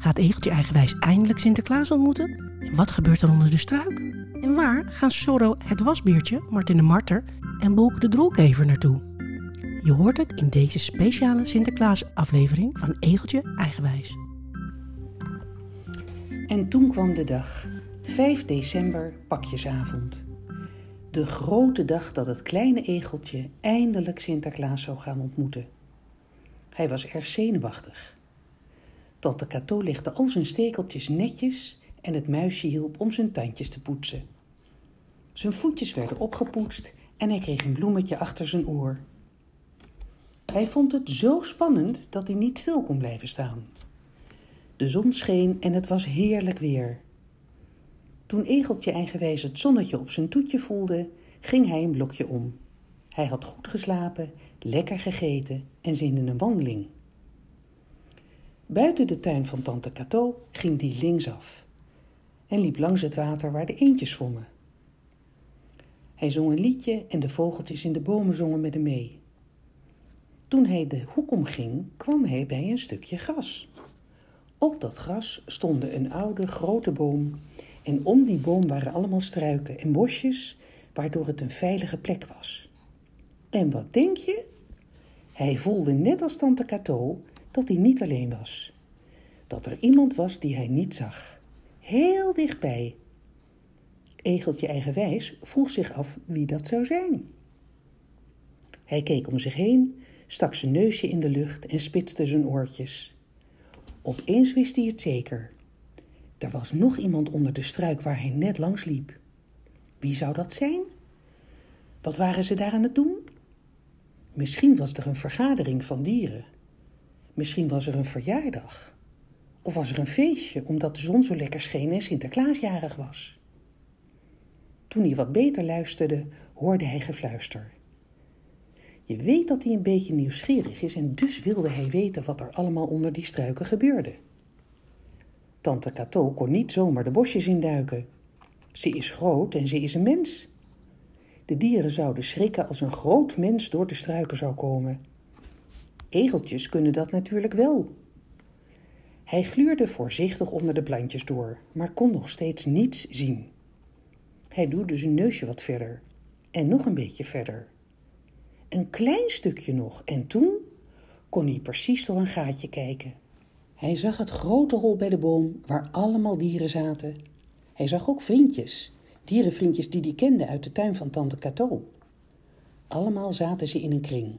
Gaat Egeltje eigenwijs eindelijk Sinterklaas ontmoeten? En wat gebeurt er onder de struik? En waar gaan Sorro het wasbeertje, Martin de Marter en Bolke de Drolkever naartoe? Je hoort het in deze speciale Sinterklaas-aflevering van Egeltje Eigenwijs. En toen kwam de dag, 5 december, pakjesavond. De grote dag dat het kleine egeltje eindelijk Sinterklaas zou gaan ontmoeten. Hij was erg zenuwachtig. Tante Cato legde al zijn stekeltjes netjes en het muisje hielp om zijn tandjes te poetsen. Zijn voetjes werden opgepoetst en hij kreeg een bloemetje achter zijn oor. Hij vond het zo spannend dat hij niet stil kon blijven staan. De zon scheen en het was heerlijk weer. Toen Egeltje eigenwijs het zonnetje op zijn toetje voelde, ging hij een blokje om. Hij had goed geslapen, lekker gegeten en zin in een wandeling. Buiten de tuin van tante Cato ging die linksaf en liep langs het water waar de eendjes zwommen. Hij zong een liedje en de vogeltjes in de bomen zongen met hem mee. Toen hij de hoek omging, kwam hij bij een stukje gras. Op dat gras stonden een oude grote boom en om die boom waren allemaal struiken en bosjes, waardoor het een veilige plek was. En wat denk je? Hij voelde net als tante Cato dat hij niet alleen was. Dat er iemand was die hij niet zag. Heel dichtbij. Egeltje eigenwijs vroeg zich af wie dat zou zijn. Hij keek om zich heen, stak zijn neusje in de lucht en spitste zijn oortjes. Opeens wist hij het zeker. Er was nog iemand onder de struik waar hij net langs liep. Wie zou dat zijn? Wat waren ze daar aan het doen? Misschien was er een vergadering van dieren. Misschien was er een verjaardag. Of was er een feestje omdat de zon zo lekker scheen en Sinterklaas jarig was. Toen hij wat beter luisterde, hoorde hij gefluister. Je weet dat hij een beetje nieuwsgierig is en dus wilde hij weten wat er allemaal onder die struiken gebeurde. Tante Cato kon niet zomaar de bosjes induiken. Ze is groot en ze is een mens. De dieren zouden schrikken als een groot mens door de struiken zou komen. Egeltjes kunnen dat natuurlijk wel. Hij gluurde voorzichtig onder de plantjes door, maar kon nog steeds niets zien. Hij duwde zijn neusje wat verder en nog een beetje verder. Een klein stukje nog en toen kon hij precies door een gaatje kijken. Hij zag het grote hol bij de boom waar allemaal dieren zaten. Hij zag ook vriendjes, dierenvriendjes die hij kende uit de tuin van tante Cato. Allemaal zaten ze in een kring.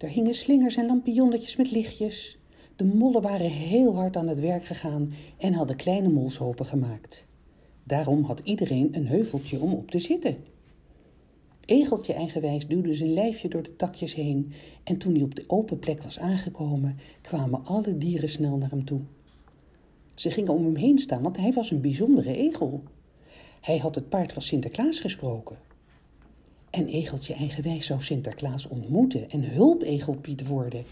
Er hingen slingers en lampionnetjes met lichtjes. De mollen waren heel hard aan het werk gegaan en hadden kleine molshopen gemaakt. Daarom had iedereen een heuveltje om op te zitten. Egeltje eigenwijs duwde zijn lijfje door de takjes heen en toen hij op de open plek was aangekomen, kwamen alle dieren snel naar hem toe. Ze gingen om hem heen staan, want hij was een bijzondere egel. Hij had het paard van Sinterklaas gesproken. En Egeltje eigenwijs zou Sinterklaas ontmoeten en hulpegelpiet worden.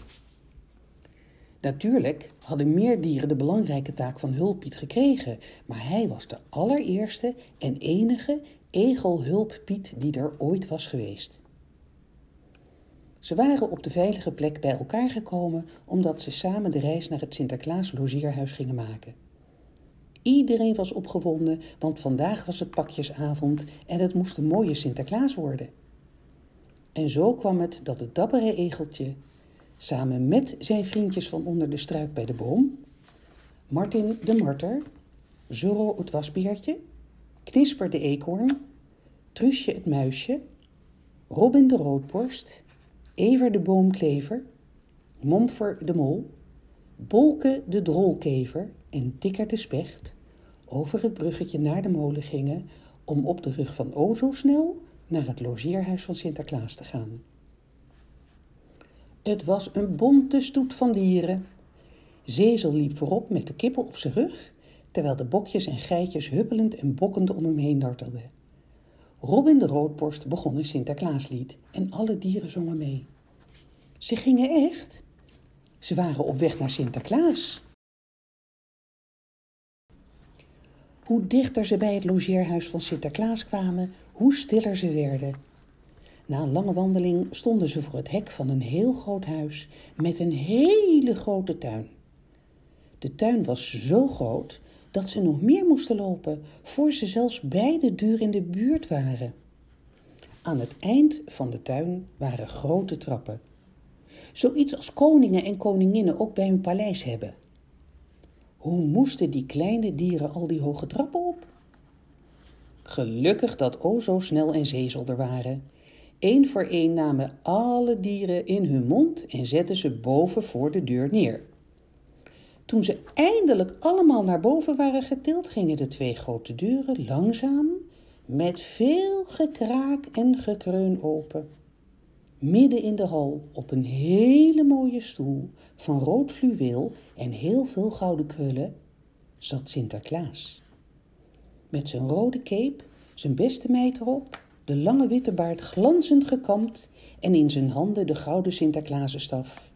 Natuurlijk hadden meer dieren de belangrijke taak van hulppiet gekregen, maar hij was de allereerste en enige egelhulppiet die er ooit was geweest. Ze waren op de veilige plek bij elkaar gekomen omdat ze samen de reis naar het Sinterklaas logeerhuis gingen maken. Iedereen was opgewonden, want vandaag was het pakjesavond en het moest een mooie Sinterklaas worden. En zo kwam het dat het dappere egeltje, samen met zijn vriendjes van onder de struik bij de boom, Martin de Marter, Zorro het wasbeertje, Knisper de eekhoorn, Truusje het muisje, Robin de roodborst, Ever de boomklever, Momfer de mol, Bolke de drolkever en Tikker de specht over het bruggetje naar de molen gingen om op de rug van O zo snel naar het logeerhuis van Sinterklaas te gaan. Het was een bonte stoet van dieren. Zezel liep voorop met de kippen op zijn rug, terwijl de bokjes en geitjes huppelend en bokkend om hem heen dartelden. Robin de Roodborst begon een Sinterklaaslied en alle dieren zongen mee. Ze gingen echt. Ze waren op weg naar Sinterklaas. Hoe dichter ze bij het logeerhuis van Sinterklaas kwamen, hoe stiller ze werden. Na een lange wandeling stonden ze voor het hek van een heel groot huis met een hele grote tuin. De tuin was zo groot dat ze nog meer moesten lopen voor ze zelfs bij de deur in de buurt waren. Aan het eind van de tuin waren grote trappen. Zoiets als koningen en koninginnen ook bij hun paleis hebben. Hoe moesten die kleine dieren al die hoge trappen op? Gelukkig dat o zo snel en zezel er waren. Eén voor één namen alle dieren in hun mond en zetten ze boven voor de deur neer. Toen ze eindelijk allemaal naar boven waren getild, gingen de twee grote deuren langzaam, met veel gekraak en gekreun open. Midden in de hal, op een hele mooie stoel van rood fluweel en heel veel gouden krullen, zat Sinterklaas. Met zijn rode cape, zijn beste meid erop, de lange witte baard glanzend gekamd en in zijn handen de gouden Sinterklaasenstaf.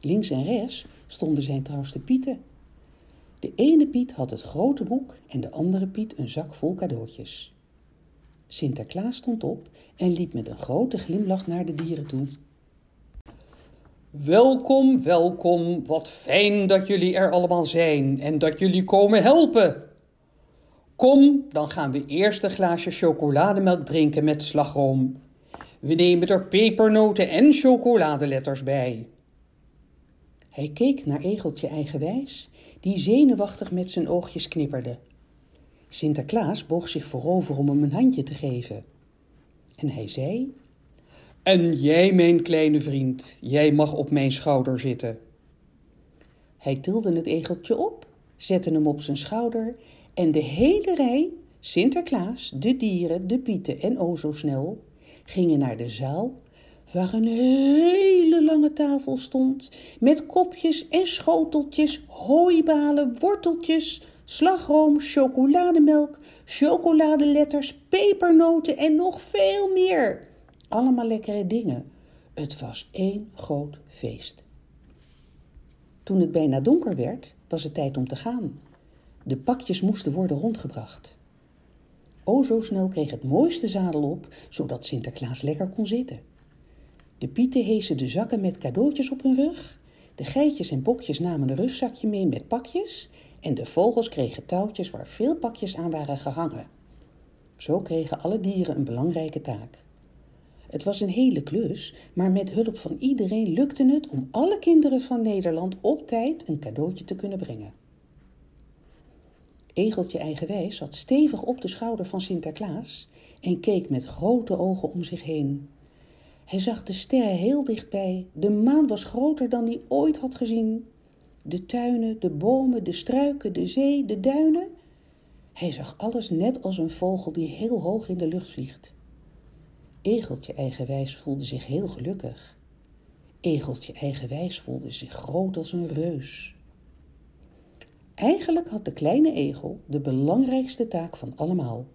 Links en rechts stonden zijn trouwste pieten. De ene Piet had het grote boek en de andere Piet een zak vol cadeautjes. Sinterklaas stond op en liep met een grote glimlach naar de dieren toe. Welkom, welkom, wat fijn dat jullie er allemaal zijn en dat jullie komen helpen. Kom, dan gaan we eerst een glaasje chocolademelk drinken met slagroom. We nemen er pepernoten en chocoladeletters bij. Hij keek naar Egeltje eigenwijs, die zenuwachtig met zijn oogjes knipperde. Sinterklaas boog zich voorover om hem een handje te geven. En hij zei: En jij, mijn kleine vriend, jij mag op mijn schouder zitten. Hij tilde het egeltje op, zette hem op zijn schouder en de hele rij, Sinterklaas, de dieren, de pieten en o zo snel, gingen naar de zaal waar een hele lange tafel stond met kopjes en schoteltjes, hooibalen, worteltjes, slagroom, chocolademelk, chocoladeletters, pepernoten en nog veel meer. Allemaal lekkere dingen. Het was één groot feest. Toen het bijna donker werd, was het tijd om te gaan. De pakjes moesten worden rondgebracht. O zo snel kreeg het mooiste zadel op, zodat Sinterklaas lekker kon zitten. De pieten hezen de zakken met cadeautjes op hun rug. De geitjes en bokjes namen een rugzakje mee met pakjes. En de vogels kregen touwtjes waar veel pakjes aan waren gehangen. Zo kregen alle dieren een belangrijke taak. Het was een hele klus, maar met hulp van iedereen lukte het om alle kinderen van Nederland op tijd een cadeautje te kunnen brengen. Egeltje eigenwijs zat stevig op de schouder van Sinterklaas en keek met grote ogen om zich heen. Hij zag de sterren heel dichtbij. De maan was groter dan hij ooit had gezien. De tuinen, de bomen, de struiken, de zee, de duinen. Hij zag alles net als een vogel die heel hoog in de lucht vliegt. Egeltje eigenwijs voelde zich heel gelukkig. Egeltje eigenwijs voelde zich groot als een reus. Eigenlijk had de kleine egel de belangrijkste taak van allemaal.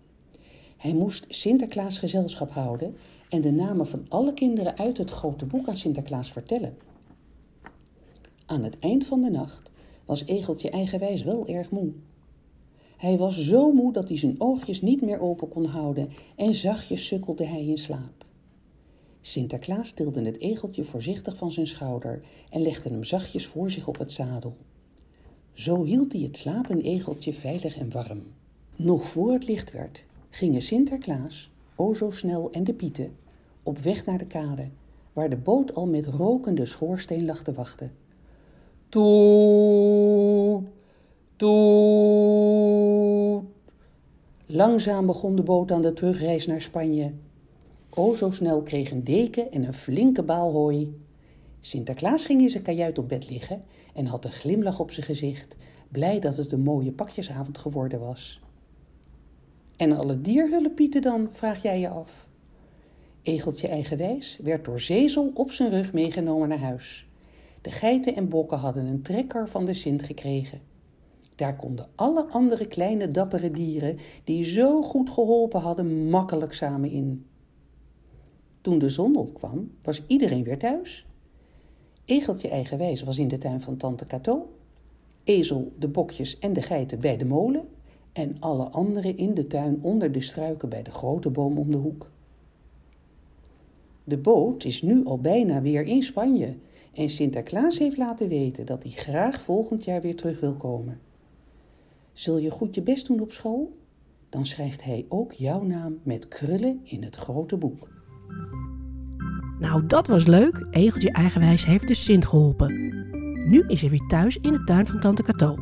Hij moest Sinterklaas gezelschap houden en de namen van alle kinderen uit het grote boek aan Sinterklaas vertellen. Aan het eind van de nacht was Egeltje eigenwijs wel erg moe. Hij was zo moe dat hij zijn oogjes niet meer open kon houden en zachtjes sukkelde hij in slaap. Sinterklaas tilde het egeltje voorzichtig van zijn schouder en legde hem zachtjes voor zich op het zadel. Zo hield hij het slapende egeltje veilig en warm. Nog voor het licht werd, gingen Sinterklaas, o zo snel en de pieten op weg naar de kade, waar de boot al met rokende schoorsteen lag te wachten. Toet, toet. Langzaam begon de boot aan de terugreis naar Spanje. O zo snel kreeg een deken en een flinke baal hooi. Sinterklaas ging in zijn kajuit op bed liggen en had een glimlach op zijn gezicht, blij dat het een mooie pakjesavond geworden was. En alle dierhullepieten dan, vraag jij je af. Egeltje eigenwijs werd door Zezel op zijn rug meegenomen naar huis. De geiten en bokken hadden een trekker van de Sint gekregen. Daar konden alle andere kleine dappere dieren, die zo goed geholpen hadden, makkelijk samen in. Toen de zon opkwam, was iedereen weer thuis. Egeltje eigenwijs was in de tuin van tante Cato, Ezel, de bokjes en de geiten bij de molen en alle anderen in de tuin onder de struiken bij de grote boom om de hoek. De boot is nu al bijna weer in Spanje En Sinterklaas heeft laten weten dat hij graag volgend jaar weer terug wil komen. Zul je goed je best doen op school? Dan schrijft hij ook jouw naam met krullen in het grote boek. Nou, dat was leuk. Egeltje Eigenwijs heeft de Sint geholpen. Nu is hij weer thuis in de tuin van Tante Cato.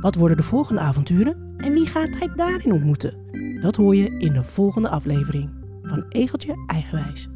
Wat worden de volgende avonturen en wie gaat hij daarin ontmoeten? Dat hoor je in de volgende aflevering van Egeltje Eigenwijs.